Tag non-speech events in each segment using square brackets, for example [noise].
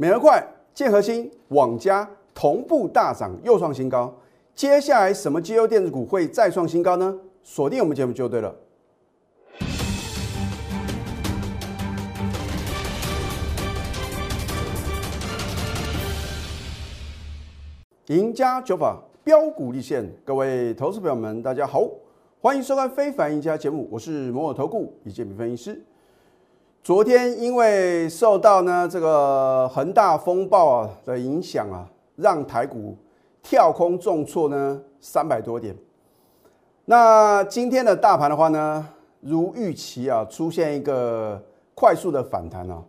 美而快、建和兴、网家同步大涨，又创新高。接下来什么绩优电子股会再创新高呢？锁定我们节目就对了。赢家九法标股立现，各位投资朋友们，大家好，欢迎收看《非凡赢家》节目，我是摩尔投顾李建民分析师。昨天因为受到呢这个恒大风暴啊的影响啊，让台股跳空重挫呢三百多点。那今天的大盘的话呢，如预期啊，出现一个快速的反弹啊。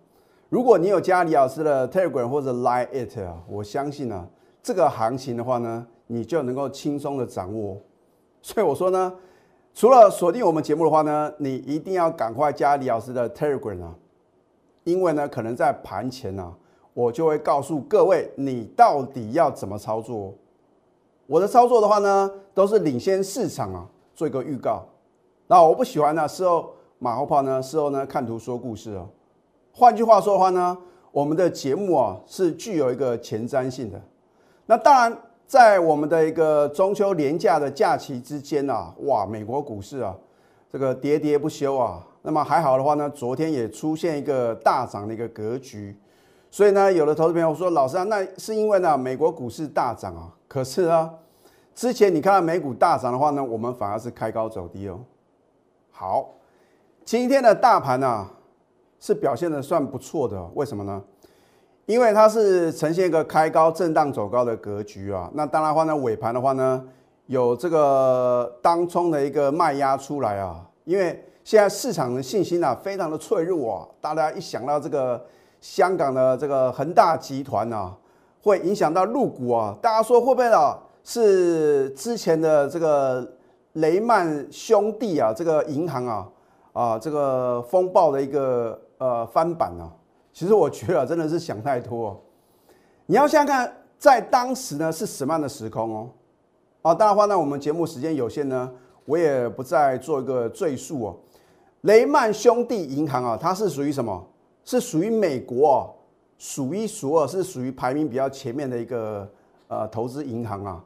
如果你有加李老师的 Telegram 或者 Line It 啊，我相信呢。这个行情的话呢，你就能够轻松的掌握。所以我说呢，除了锁定我们节目的话呢，你一定要赶快加李老师的 Telegram 啊，因为呢，可能在盘前呢，我就会告诉各位你到底要怎么操作。我的操作的话呢，都是领先市场啊，做一个预告。那我不喜欢呢，事后马后炮呢，事后呢看图说故事哦。换句话说的话呢，我们的节目啊是具有一个前瞻性的。那当然，在我们的一个中秋连假的假期之间啊，哇，美国股市啊，这个喋喋不休啊。那么还好的话呢，昨天也出现一个大涨的一个格局。所以呢，有的投资朋友说，老师啊，那是因为呢，美国股市大涨啊。可是啊，之前你看到美股大涨的话呢，我们反而是开高走低哦。好，今天的大盘呢，是表现的算不错的，为什么呢？因为它是呈现一个开高震荡走高的格局啊，那当然话呢，尾盘的话呢，有这个当冲的一个卖压出来啊，因为现在市场的信心啊非常的脆弱啊，大家一想到这个香港的这个恒大集团啊，会影响到入股啊，大家说会不会啊？是之前的这个雷曼兄弟啊，这个银行啊啊这个风暴的一个呃翻版啊？其实我觉得真的是想太多。你要想想看，在当时呢是什么样的时空哦？啊，当然话呢，我们节目时间有限呢，我也不再做一个赘述哦。雷曼兄弟银行啊，它是属于什么？是属于美国哦，数一数二，是属于排名比较前面的一个呃投资银行啊。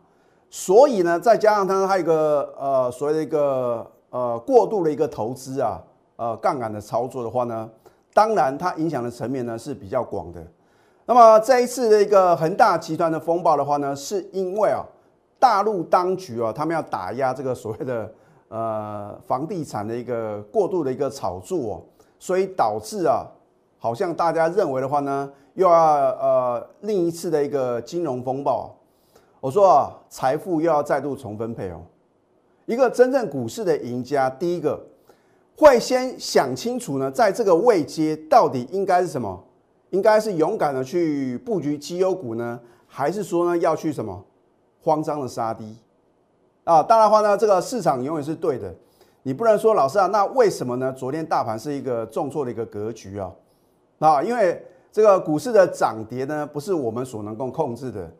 所以呢，再加上它还有一个呃所谓的一个呃过度的一个投资啊，呃杠杆的操作的话呢。当然，它影响的层面呢是比较广的。那么这一次的一个恒大集团的风暴的话呢，是因为啊，大陆当局啊，他们要打压这个所谓的呃房地产的一个过度的一个炒作，所以导致啊，好像大家认为的话呢，又要呃另一次的一个金融风暴。我说啊，财富又要再度重分配哦。一个真正股市的赢家，第一个。会先想清楚呢，在这个位阶到底应该是什么？应该是勇敢的去布局绩优股呢，还是说呢要去什么慌张的杀低？啊，当然话呢，这个市场永远是对的，你不能说老师啊，那为什么呢？昨天大盘是一个重挫的一个格局啊，啊，因为这个股市的涨跌呢，不是我们所能够控制的，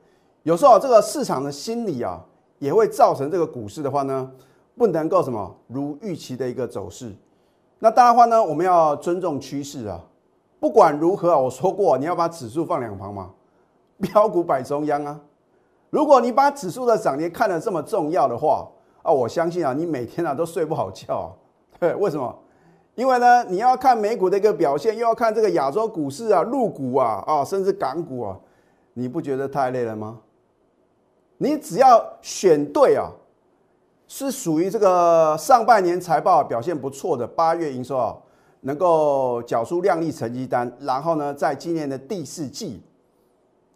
有时候这个市场的心理啊，也会造成这个股市的话呢，不能够什么如预期的一个走势。那当然话呢，我们要尊重趋势啊。不管如何啊，我说过你要把指数放两旁嘛，标股摆中央啊。如果你把指数的涨跌看得这么重要的话啊，我相信啊，你每天啊都睡不好觉。[laughs] 对，为什么？因为呢，你要看美股的一个表现，又要看这个亚洲股市啊、陆股啊、啊，甚至港股啊，你不觉得太累了吗？你只要选对啊。是属于这个上半年财报表现不错的八月营收啊，能够缴出亮丽成绩单，然后呢，在今年的第四季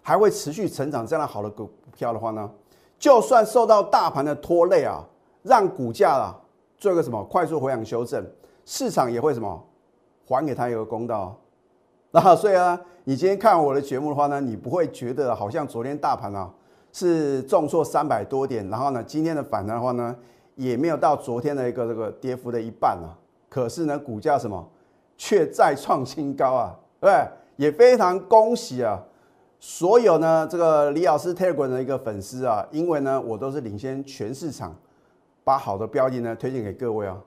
还会持续成长，这样好的股票的话呢，就算受到大盘的拖累啊，让股价啊做一个什么快速回档修正，市场也会什么还给他一个公道。[laughs] 那所以啊，你今天看我的节目的话呢，你不会觉得好像昨天大盘啊。是重挫三百多点，然后呢，今天的反弹的话呢，也没有到昨天的一个这个跌幅的一半啊。可是呢，股价什么却再创新高啊，对？也非常恭喜啊，所有呢这个李老师 Telegram 的一个粉丝啊，因为呢我都是领先全市场，把好的标的呢推荐给各位啊。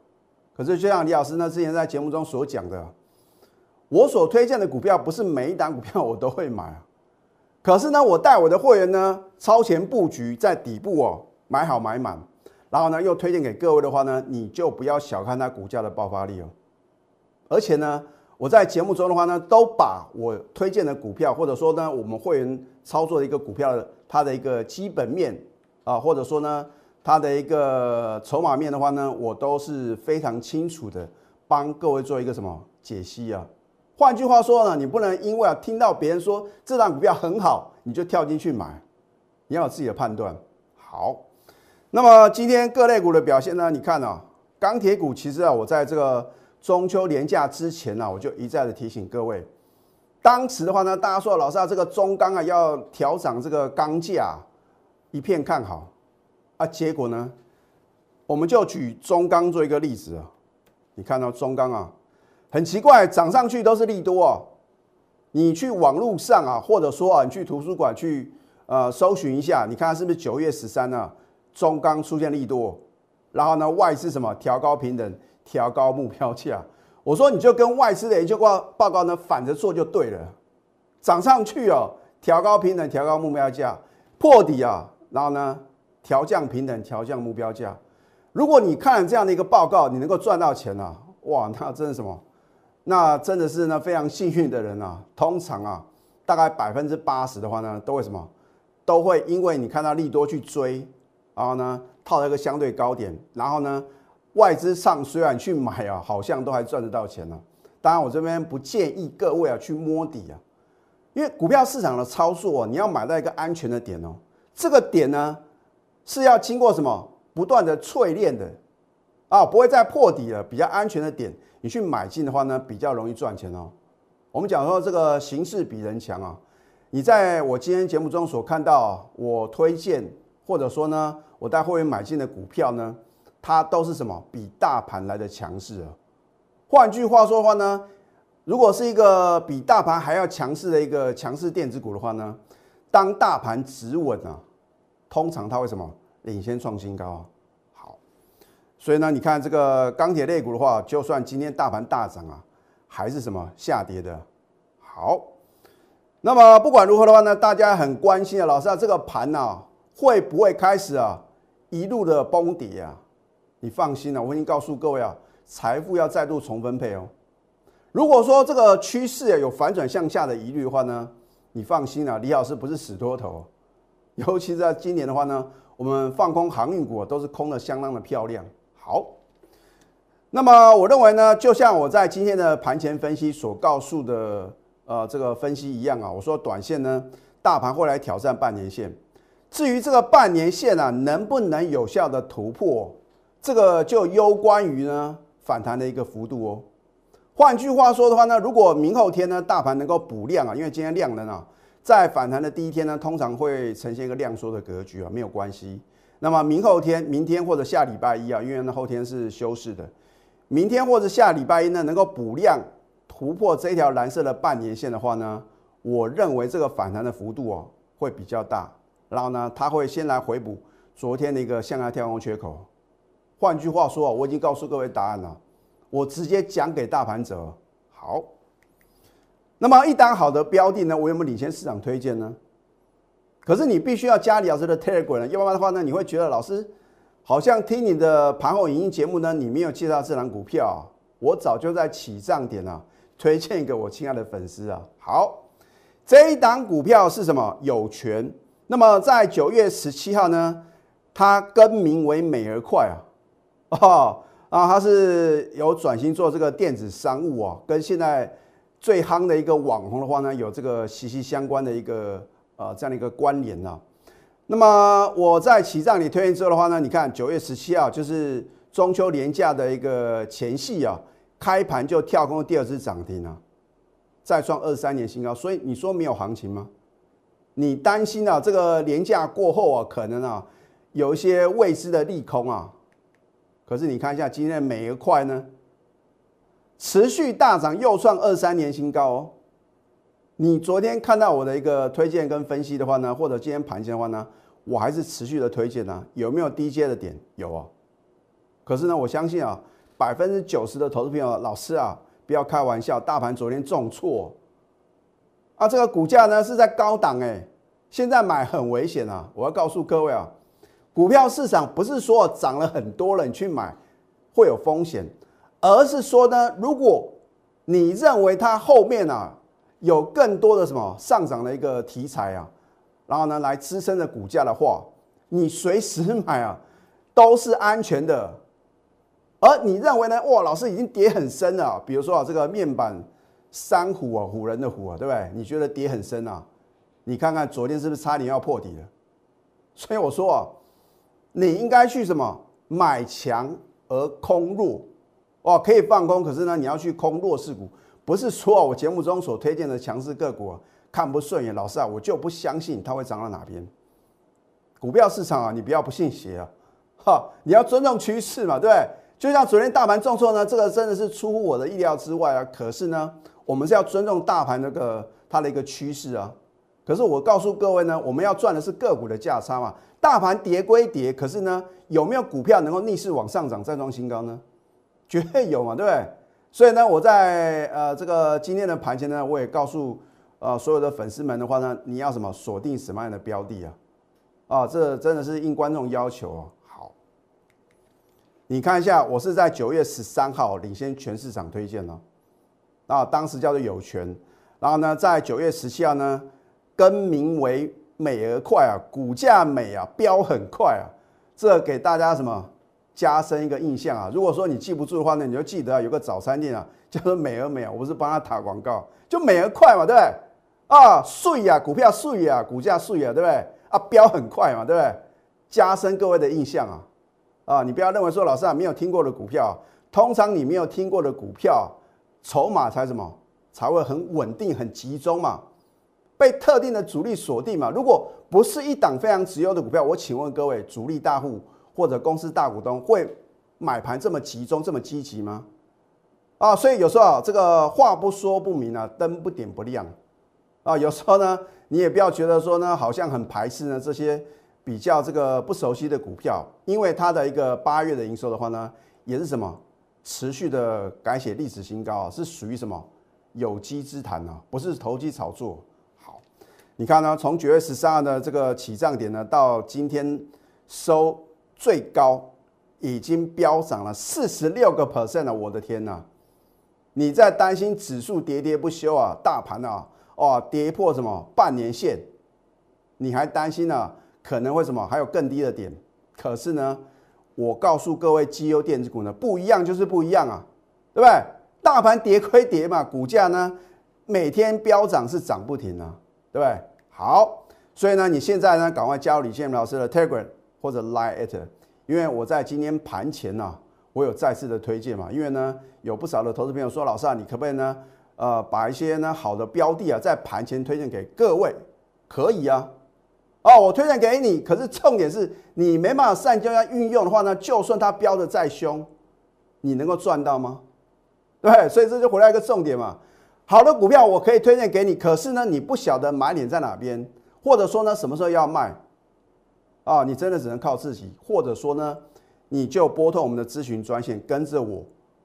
可是就像李老师呢之前在节目中所讲的，我所推荐的股票不是每一档股票我都会买啊。可是呢，我带我的会员呢超前布局在底部哦，买好买满，然后呢又推荐给各位的话呢，你就不要小看它股价的爆发力哦。而且呢，我在节目中的话呢，都把我推荐的股票，或者说呢我们会员操作的一个股票它的一个基本面啊，或者说呢它的一个筹码面的话呢，我都是非常清楚的帮各位做一个什么解析啊。换句话说呢，你不能因为啊听到别人说这档股票很好，你就跳进去买，你要有自己的判断。好，那么今天各类股的表现呢？你看啊，钢铁股其实啊，我在这个中秋连假之前呢，我就一再的提醒各位，当时的话呢，大家说老师啊，这个中钢啊要调涨这个钢价，一片看好啊，结果呢，我们就举中钢做一个例子啊，你看到中钢啊。很奇怪，涨上去都是利多哦。你去网络上啊，或者说啊，你去图书馆去呃搜寻一下，你看是不是九月十三呢？中钢出现利多，然后呢，外资什么调高平等，调高目标价。我说你就跟外资的研究报报告呢反着做就对了。涨上去哦，调高平等，调高目标价，破底啊，然后呢调降平等，调降目标价。如果你看了这样的一个报告，你能够赚到钱啊，哇，那真的什么？那真的是呢，非常幸运的人啊。通常啊，大概百分之八十的话呢，都会什么？都会因为你看到利多去追，然后呢套了一个相对高点，然后呢外资上虽然去买啊，好像都还赚得到钱呢。当然我这边不建议各位啊去摸底啊，因为股票市场的操作啊，你要买到一个安全的点哦。这个点呢是要经过什么不断的淬炼的啊，不会再破底了，比较安全的点。你去买进的话呢，比较容易赚钱哦。我们讲说这个形势比人强啊。你在我今天节目中所看到我推荐或者说呢，我带会员买进的股票呢，它都是什么？比大盘来的强势啊。换句话说的话呢，如果是一个比大盘还要强势的一个强势电子股的话呢，当大盘止稳啊，通常它会什么？领先创新高啊。所以呢，你看这个钢铁类股的话，就算今天大盘大涨啊，还是什么下跌的。好，那么不管如何的话呢，大家很关心啊，老师啊，这个盘呢会不会开始啊一路的崩跌啊？你放心了，我已经告诉各位啊，财富要再度重分配哦。如果说这个趋势有反转向下的疑虑的话呢，你放心了，李老师不是死多头，尤其在今年的话呢，我们放空航运股都是空的相当的漂亮。好，那么我认为呢，就像我在今天的盘前分析所告诉的，呃，这个分析一样啊，我说短线呢，大盘会来挑战半年线。至于这个半年线啊，能不能有效的突破，这个就攸关于呢反弹的一个幅度哦。换句话说的话呢，如果明后天呢，大盘能够补量啊，因为今天量能啊，在反弹的第一天呢，通常会呈现一个量缩的格局啊，没有关系。那么明后天、明天或者下礼拜一啊，因为呢后天是休市的，明天或者下礼拜一呢，能够补量突破这条蓝色的半年线的话呢，我认为这个反弹的幅度哦会比较大，然后呢，它会先来回补昨天的一个向下跳空缺口。换句话说我已经告诉各位答案了，我直接讲给大盘者。好，那么一单好的标的呢，我有没有领先市场推荐呢？可是你必须要加李老师的 Telegram，要不然的话呢，你会觉得老师好像听你的盘后影音节目呢，你没有介绍这档股票。我早就在起涨点啊，推荐给我亲爱的粉丝啊。好，这一档股票是什么？有权。那么在九月十七号呢，它更名为美而快啊。哦，啊，它是有转型做这个电子商务啊，跟现在最夯的一个网红的话呢，有这个息息相关的一个。啊，这样的一个关联呢。那么我在起账里推荐之后的话呢，你看九月十七号就是中秋连假的一个前夕啊，开盘就跳空第二次涨停啊，再创二三年新高。所以你说没有行情吗？你担心啊，这个连假过后啊，可能啊有一些未知的利空啊。可是你看一下今天的每一块呢，持续大涨，又创二三年新高哦。你昨天看到我的一个推荐跟分析的话呢，或者今天盘前的话呢，我还是持续的推荐呢。有没有低阶的点？有啊。可是呢，我相信啊，百分之九十的投资朋友，老师啊，不要开玩笑，大盘昨天重挫啊，这个股价呢是在高档哎，现在买很危险啊！我要告诉各位啊，股票市场不是说涨了很多了你去买会有风险，而是说呢，如果你认为它后面啊有更多的什么上涨的一个题材啊，然后呢来支撑着股价的话，你随时买啊都是安全的。而你认为呢？哇，老师已经跌很深了。比如说啊，这个面板三虎啊，虎人的虎啊，对不对？你觉得跌很深啊？你看看昨天是不是差点要破底了？所以我说啊，你应该去什么买强而空弱哦，可以放空，可是呢，你要去空弱势股，不是说我节目中所推荐的强势个股看不顺眼，老师啊，我就不相信它会涨到哪边。股票市场啊，你不要不信邪啊，[laughs] 哈，你要尊重趋势嘛，对不对？就像昨天大盘重挫呢，这个真的是出乎我的意料之外啊。可是呢，我们是要尊重大盘那个它的一个趋势啊。可是我告诉各位呢，我们要赚的是个股的价差嘛。大盘跌归跌，可是呢，有没有股票能够逆势往上涨再创新高呢？绝对有嘛，对不对？所以呢，我在呃这个今天的盘前呢，我也告诉呃所有的粉丝们的话呢，你要什么锁定什么样的标的啊？啊，这真的是应观众要求哦。你看一下，我是在九月十三号领先全市场推荐哦，啊，当时叫做有权，然后呢，在九月十七号呢，更名为美而快啊，股价美啊，飙很快啊，这给大家什么加深一个印象啊？如果说你记不住的话呢，你就记得有个早餐店啊，[laughs] 叫做美而美啊，我不是帮他打广告，就美而快嘛，对不对？啊，碎呀，股票碎呀，股价碎呀，对不对？啊，飙很快嘛，对不对？加深各位的印象啊。啊，你不要认为说老师啊没有听过的股票，通常你没有听过的股票，筹码才什么才会很稳定、很集中嘛，被特定的主力锁定嘛。如果不是一档非常持有的股票，我请问各位，主力大户或者公司大股东会买盘这么集中、这么积极吗？啊，所以有时候啊，这个话不说不明啊，灯不点不亮啊。有时候呢，你也不要觉得说呢，好像很排斥呢这些。比较这个不熟悉的股票，因为它的一个八月的营收的话呢，也是什么持续的改写历史新高啊，是属于什么有机之谈呢？不是投机炒作。好，你看呢，从九月十三号的这个起涨点呢，到今天收最高，已经飙涨了四十六个 percent 了。我的天呐！你在担心指数喋喋不休啊，大盘啊，哦，跌破什么半年线，你还担心呢？可能会什么？还有更低的点。可是呢，我告诉各位，绩优电子股呢不一样，就是不一样啊，对不对？大盘跌亏跌嘛，股价呢每天飙涨是涨不停啊，对不对？好，所以呢，你现在呢赶快加入李建明老师的 Telegram 或者 lie at，因为我在今天盘前呢，我有再次的推荐嘛，因为呢有不少的投资朋友说，老师啊，你可不可以呢，呃，把一些呢好的标的啊在盘前推荐给各位？可以啊。哦，我推荐给你，可是重点是你没办法善用要运用的话呢，就算它标的再凶，你能够赚到吗？对，所以这就回来一个重点嘛。好的股票我可以推荐给你，可是呢，你不晓得买点在哪边，或者说呢，什么时候要卖，啊，你真的只能靠自己，或者说呢，你就拨通我们的咨询专线，跟着我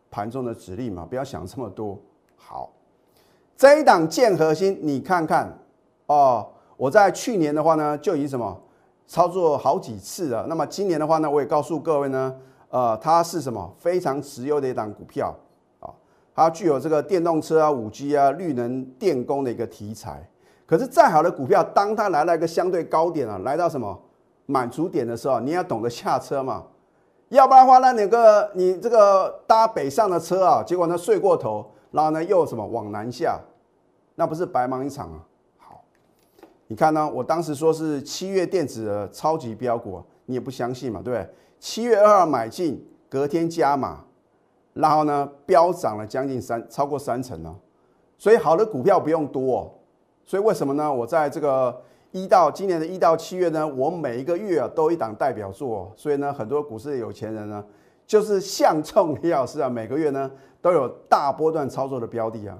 盘中的指令嘛，不要想这么多。好，这一档建核心，你看看哦。我在去年的话呢，就已经什么操作好几次了。那么今年的话呢，我也告诉各位呢，呃，它是什么非常持有的一档股票啊，它具有这个电动车啊、五 G 啊、绿能电工的一个题材。可是再好的股票，当它来了一个相对高点啊，来到什么满足点的时候，你要懂得下车嘛，要不然的话呢，那个你这个搭北上的车啊，结果呢睡过头，然后呢又什么往南下，那不是白忙一场啊。好你看呢？我当时说是七月电子的超级标股，你也不相信嘛，对不对？七月二号买进，隔天加码，然后呢，飙涨了将近三，超过三成呢。所以好的股票不用多，所以为什么呢？我在这个一到今年的一到七月呢，我每一个月啊都一档代表作，所以呢，很多股市的有钱人呢，就是相中李老师啊，每个月呢都有大波段操作的标的啊。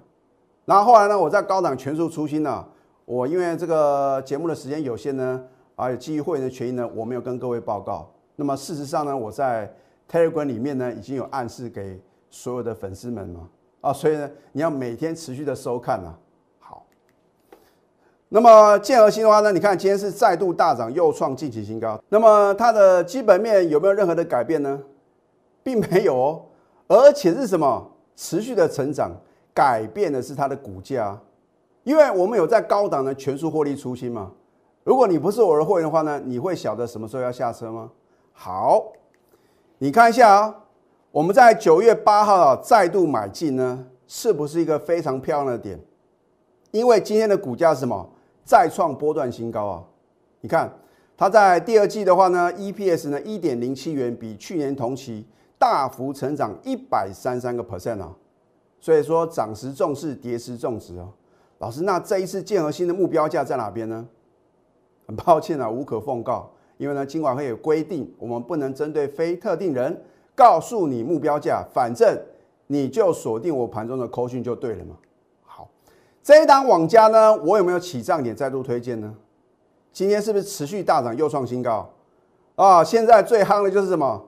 然后后来呢，我在高档全数出新了。我因为这个节目的时间有限呢，啊，基于会员的权益呢，我没有跟各位报告。那么事实上呢，我在 Telegram 里面呢，已经有暗示给所有的粉丝们嘛，啊，所以呢，你要每天持续的收看啊。那么建和新的话呢，你看今天是再度大涨，又创近期新高。那么它的基本面有没有任何的改变呢？并没有哦，而且是什么持续的成长，改变的是它的股价。因为我们有在高档的全数获利出清嘛。如果你不是我的会员的话呢，你会晓得什么时候要下车吗？好，你看一下啊，我们在九月八号啊再度买进呢，是不是一个非常漂亮的点？因为今天的股价是什么？再创波段新高啊！你看它在第二季的话呢，EPS 呢一点零七元，比去年同期大幅成长一百三三个 percent 啊！所以说涨时重视，跌时重视哦。老师，那这一次建和新的目标价在哪边呢？很抱歉啊，无可奉告，因为呢，金管会有规定，我们不能针对非特定人告诉你目标价，反正你就锁定我盘中的扣讯就对了嘛。这一档网家呢，我有没有起涨点再度推荐呢？今天是不是持续大涨又创新高啊？现在最夯的就是什么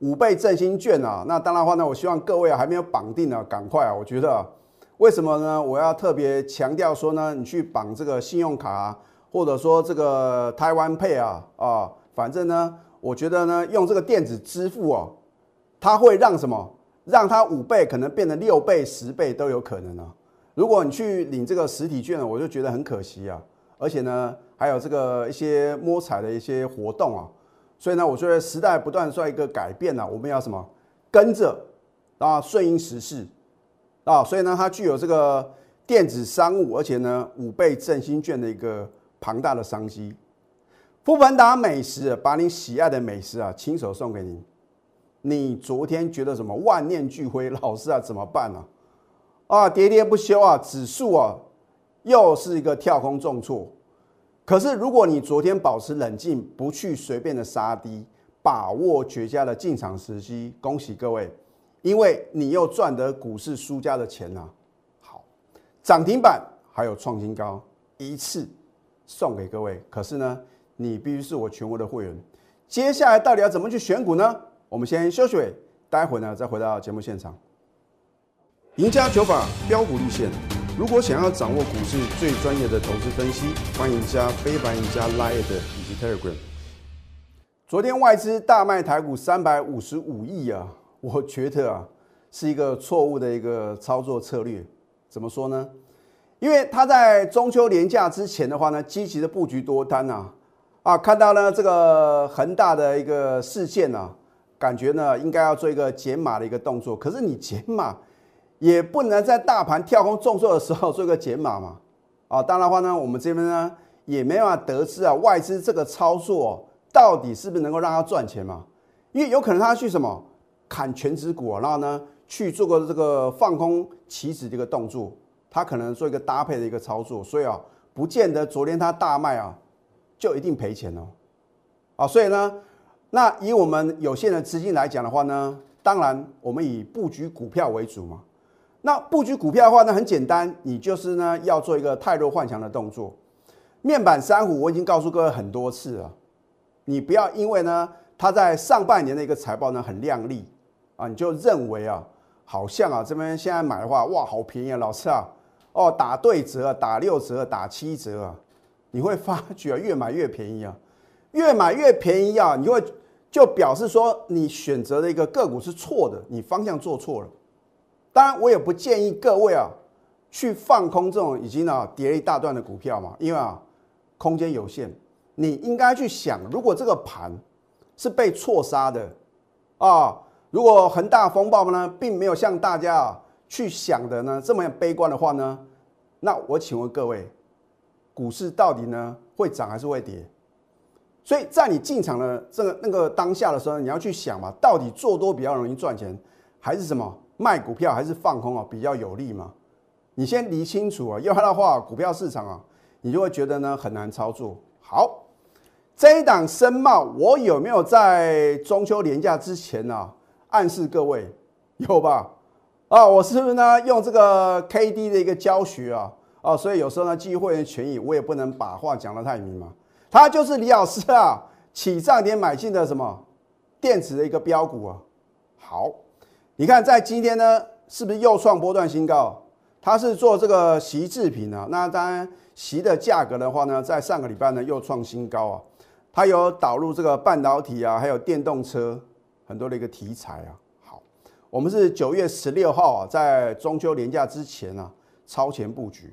五倍振兴券啊？那当然话呢，我希望各位啊还没有绑定的赶快啊，我觉得。为什么呢？我要特别强调说呢，你去绑这个信用卡，或者说这个台湾 Pay 啊啊，反正呢，我觉得呢，用这个电子支付哦，它会让什么？让它五倍可能变成六倍、十倍都有可能啊。如果你去领这个实体券，我就觉得很可惜啊。而且呢，还有这个一些摸彩的一些活动啊，所以呢，我觉得时代不断在一个改变呢，我们要什么？跟着啊，顺应时势。啊，所以呢，它具有这个电子商务，而且呢，五倍振兴券的一个庞大的商机。富凡达美食把你喜爱的美食啊，亲手送给你。你昨天觉得什么万念俱灰，老师啊，怎么办呢？啊，啊喋喋不休啊，指数啊，又是一个跳空重挫。可是如果你昨天保持冷静，不去随便的杀低，把握绝佳的进场时机，恭喜各位。因为你又赚得股市输家的钱呐，好，涨停板还有创新高，一次送给各位。可是呢，你必须是我全国的会员。接下来到底要怎么去选股呢？我们先休息，待会呢再回到节目现场。赢家九法标股立线，如果想要掌握股市最专业的投资分析，欢迎加非凡、赢家 Line 以及 Telegram。昨天外资大卖台股三百五十五亿啊。我觉得啊，是一个错误的一个操作策略。怎么说呢？因为他在中秋连假之前的话呢，积极的布局多单啊，啊，看到呢这个恒大的一个事件呢，感觉呢应该要做一个减码的一个动作。可是你减码也不能在大盘跳空重挫的时候做一个减码嘛？啊，当然话呢，我们这边呢也没办法得知啊，外资这个操作到底是不是能够让他赚钱嘛？因为有可能他去什么？砍全指股，然后呢去做个这个放空棋子的一个动作，他可能做一个搭配的一个操作，所以啊，不见得昨天他大卖啊就一定赔钱哦，啊，所以呢，那以我们有限的资金来讲的话呢，当然我们以布局股票为主嘛。那布局股票的话呢，很简单，你就是呢要做一个太弱换强的动作。面板三虎我已经告诉各位很多次了，你不要因为呢它在上半年的一个财报呢很亮丽。啊，你就认为啊，好像啊，这边现在买的话，哇，好便宜啊，老师啊，哦，打对折，打六折，打七折啊，你会发觉啊越买越便宜啊，越买越便宜啊，你会就表示说你选择的一个个股是错的，你方向做错了。当然，我也不建议各位啊去放空这种已经啊跌了一大段的股票嘛，因为啊空间有限，你应该去想，如果这个盘是被错杀的啊。如果恒大风暴呢，并没有像大家啊去想的呢这么悲观的话呢，那我请问各位，股市到底呢会涨还是会跌？所以在你进场的这个那个当下的时候，你要去想嘛，到底做多比较容易赚钱，还是什么卖股票还是放空啊比较有利嘛？你先理清楚啊，要不然的话，股票市场啊，你就会觉得呢很难操作。好，这一档申茂，我有没有在中秋连假之前呢？暗示各位有吧？啊，我是不是呢？用这个 K D 的一个教学啊，啊，所以有时候呢，基于会员权益，我也不能把话讲得太明嘛。他就是李老师啊，起涨点买进的什么电子的一个标股啊。好，你看在今天呢，是不是又创波段新高？它是做这个席制品啊。那当然，席的价格的话呢，在上个礼拜呢又创新高啊。它有导入这个半导体啊，还有电动车很多的一个题材啊。好，我们是九月十六号啊，在中秋连假之前啊，超前布局。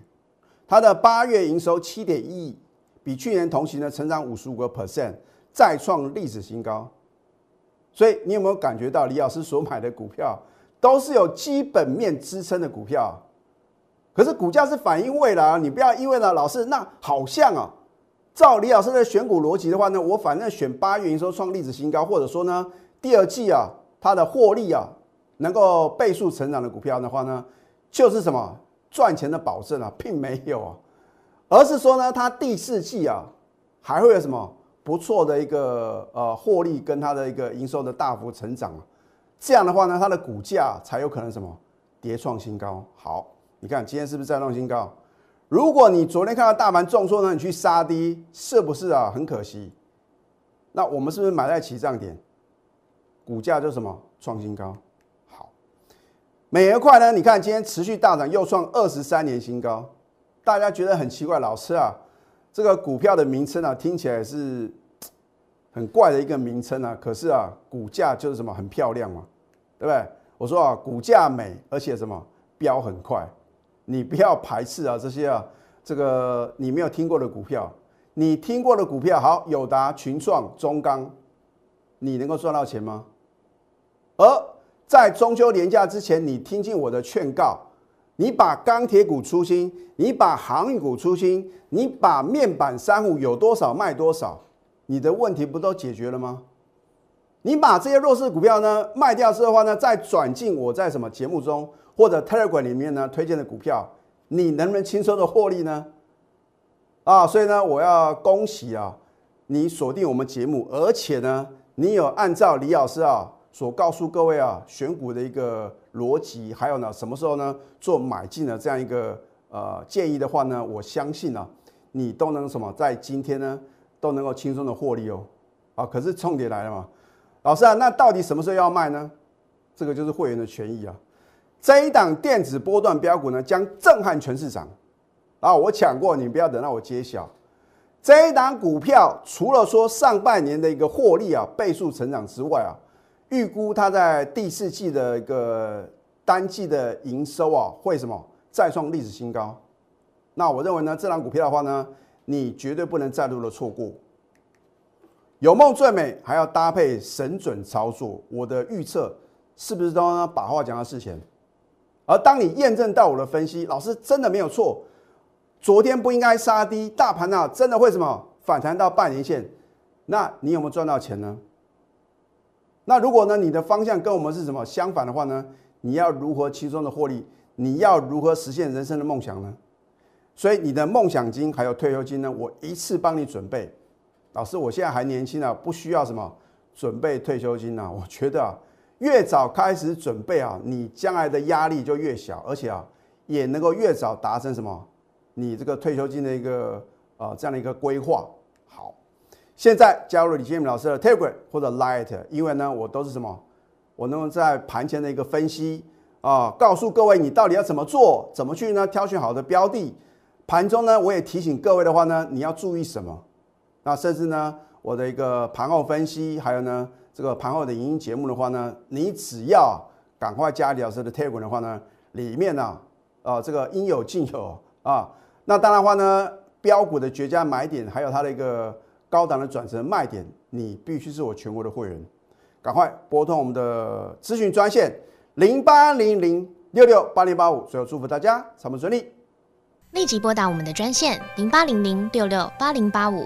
它的八月营收七点一亿，比去年同期呢成长五十五个 percent，再创历史新高。所以你有没有感觉到李老师所买的股票都是有基本面支撑的股票？可是股价是反映未来啊！你不要因为呢，老师那好像啊，照李老师的选股逻辑的话呢，我反正选八月营收创历史新高，或者说呢第二季啊它的获利啊能够倍数成长的股票的话呢，就是什么赚钱的保证啊，并没有啊，而是说呢它第四季啊还会有什么？不错的一个呃获利跟它的一个营收的大幅成长，这样的话呢，它的股价才有可能什么跌创新高。好，你看今天是不是再创新高？如果你昨天看到大盘重挫呢，你去杀低，是不是啊？很可惜。那我们是不是买在起涨点？股价就什么创新高？好，美元块呢？你看今天持续大涨，又创二十三年新高。大家觉得很奇怪，老师啊。这个股票的名称啊，听起来是 [tsk] 很怪的一个名称啊。可是啊，股价就是什么很漂亮嘛，对不对？我说啊，股价美，而且什么飙很快，你不要排斥啊这些啊，这个你没有听过的股票，你听过的股票好，友达、群创、中钢，你能够赚到钱吗？而在中秋年假之前，你听进我的劝告。你把钢铁股出新，你把航运股出新，你把面板三五有多少卖多少，你的问题不都解决了吗？你把这些弱势股票呢卖掉之后呢，再转进我在什么节目中或者 Telegram 里面呢推荐的股票，你能不能轻松的获利呢？啊，所以呢，我要恭喜啊，你锁定我们节目，而且呢，你有按照李老师啊。所告诉各位啊，选股的一个逻辑，还有呢，什么时候呢做买进的这样一个呃建议的话呢，我相信呢，你都能什么在今天呢都能够轻松的获利哦。啊，可是重点来了嘛，老师啊，那到底什么时候要卖呢？这个就是会员的权益啊。这一档电子波段标股呢，将震撼全市场啊！我抢过，你不要等到我揭晓。这一档股票除了说上半年的一个获利啊倍数成长之外啊。预估它在第四季的一个单季的营收啊，会什么再创历史新高？那我认为呢，这档股票的话呢，你绝对不能再度的错过。有梦最美，还要搭配神准操作。我的预测是不是都呢？把话讲到事前。而当你验证到我的分析，老师真的没有错。昨天不应该杀低，大盘啊，真的会什么反弹到半年线？那你有没有赚到钱呢？那如果呢，你的方向跟我们是什么相反的话呢？你要如何轻松的获利？你要如何实现人生的梦想呢？所以你的梦想金还有退休金呢，我一次帮你准备。老师，我现在还年轻啊，不需要什么准备退休金啊。我觉得啊，越早开始准备啊，你将来的压力就越小，而且啊，也能够越早达成什么？你这个退休金的一个啊这样的一个规划。好现在加入李建明老师的 Telegram 或者 Light，因为呢，我都是什么？我能够在盘前的一个分析啊，告诉各位你到底要怎么做，怎么去呢挑选好的标的。盘中呢，我也提醒各位的话呢，你要注意什么？那甚至呢，我的一个盘后分析，还有呢，这个盘后的影音节目的话呢，你只要赶快加李老师的 Telegram 的话呢，里面呢，啊，这个应有尽有啊。那当然话呢，标股的绝佳买点，还有它的一个。高档的转折卖点，你必须是我全国的会员，赶快拨通我们的咨询专线零八零零六六八零八五，最后祝福大家财务顺利，立即拨打我们的专线零八零零六六八零八五。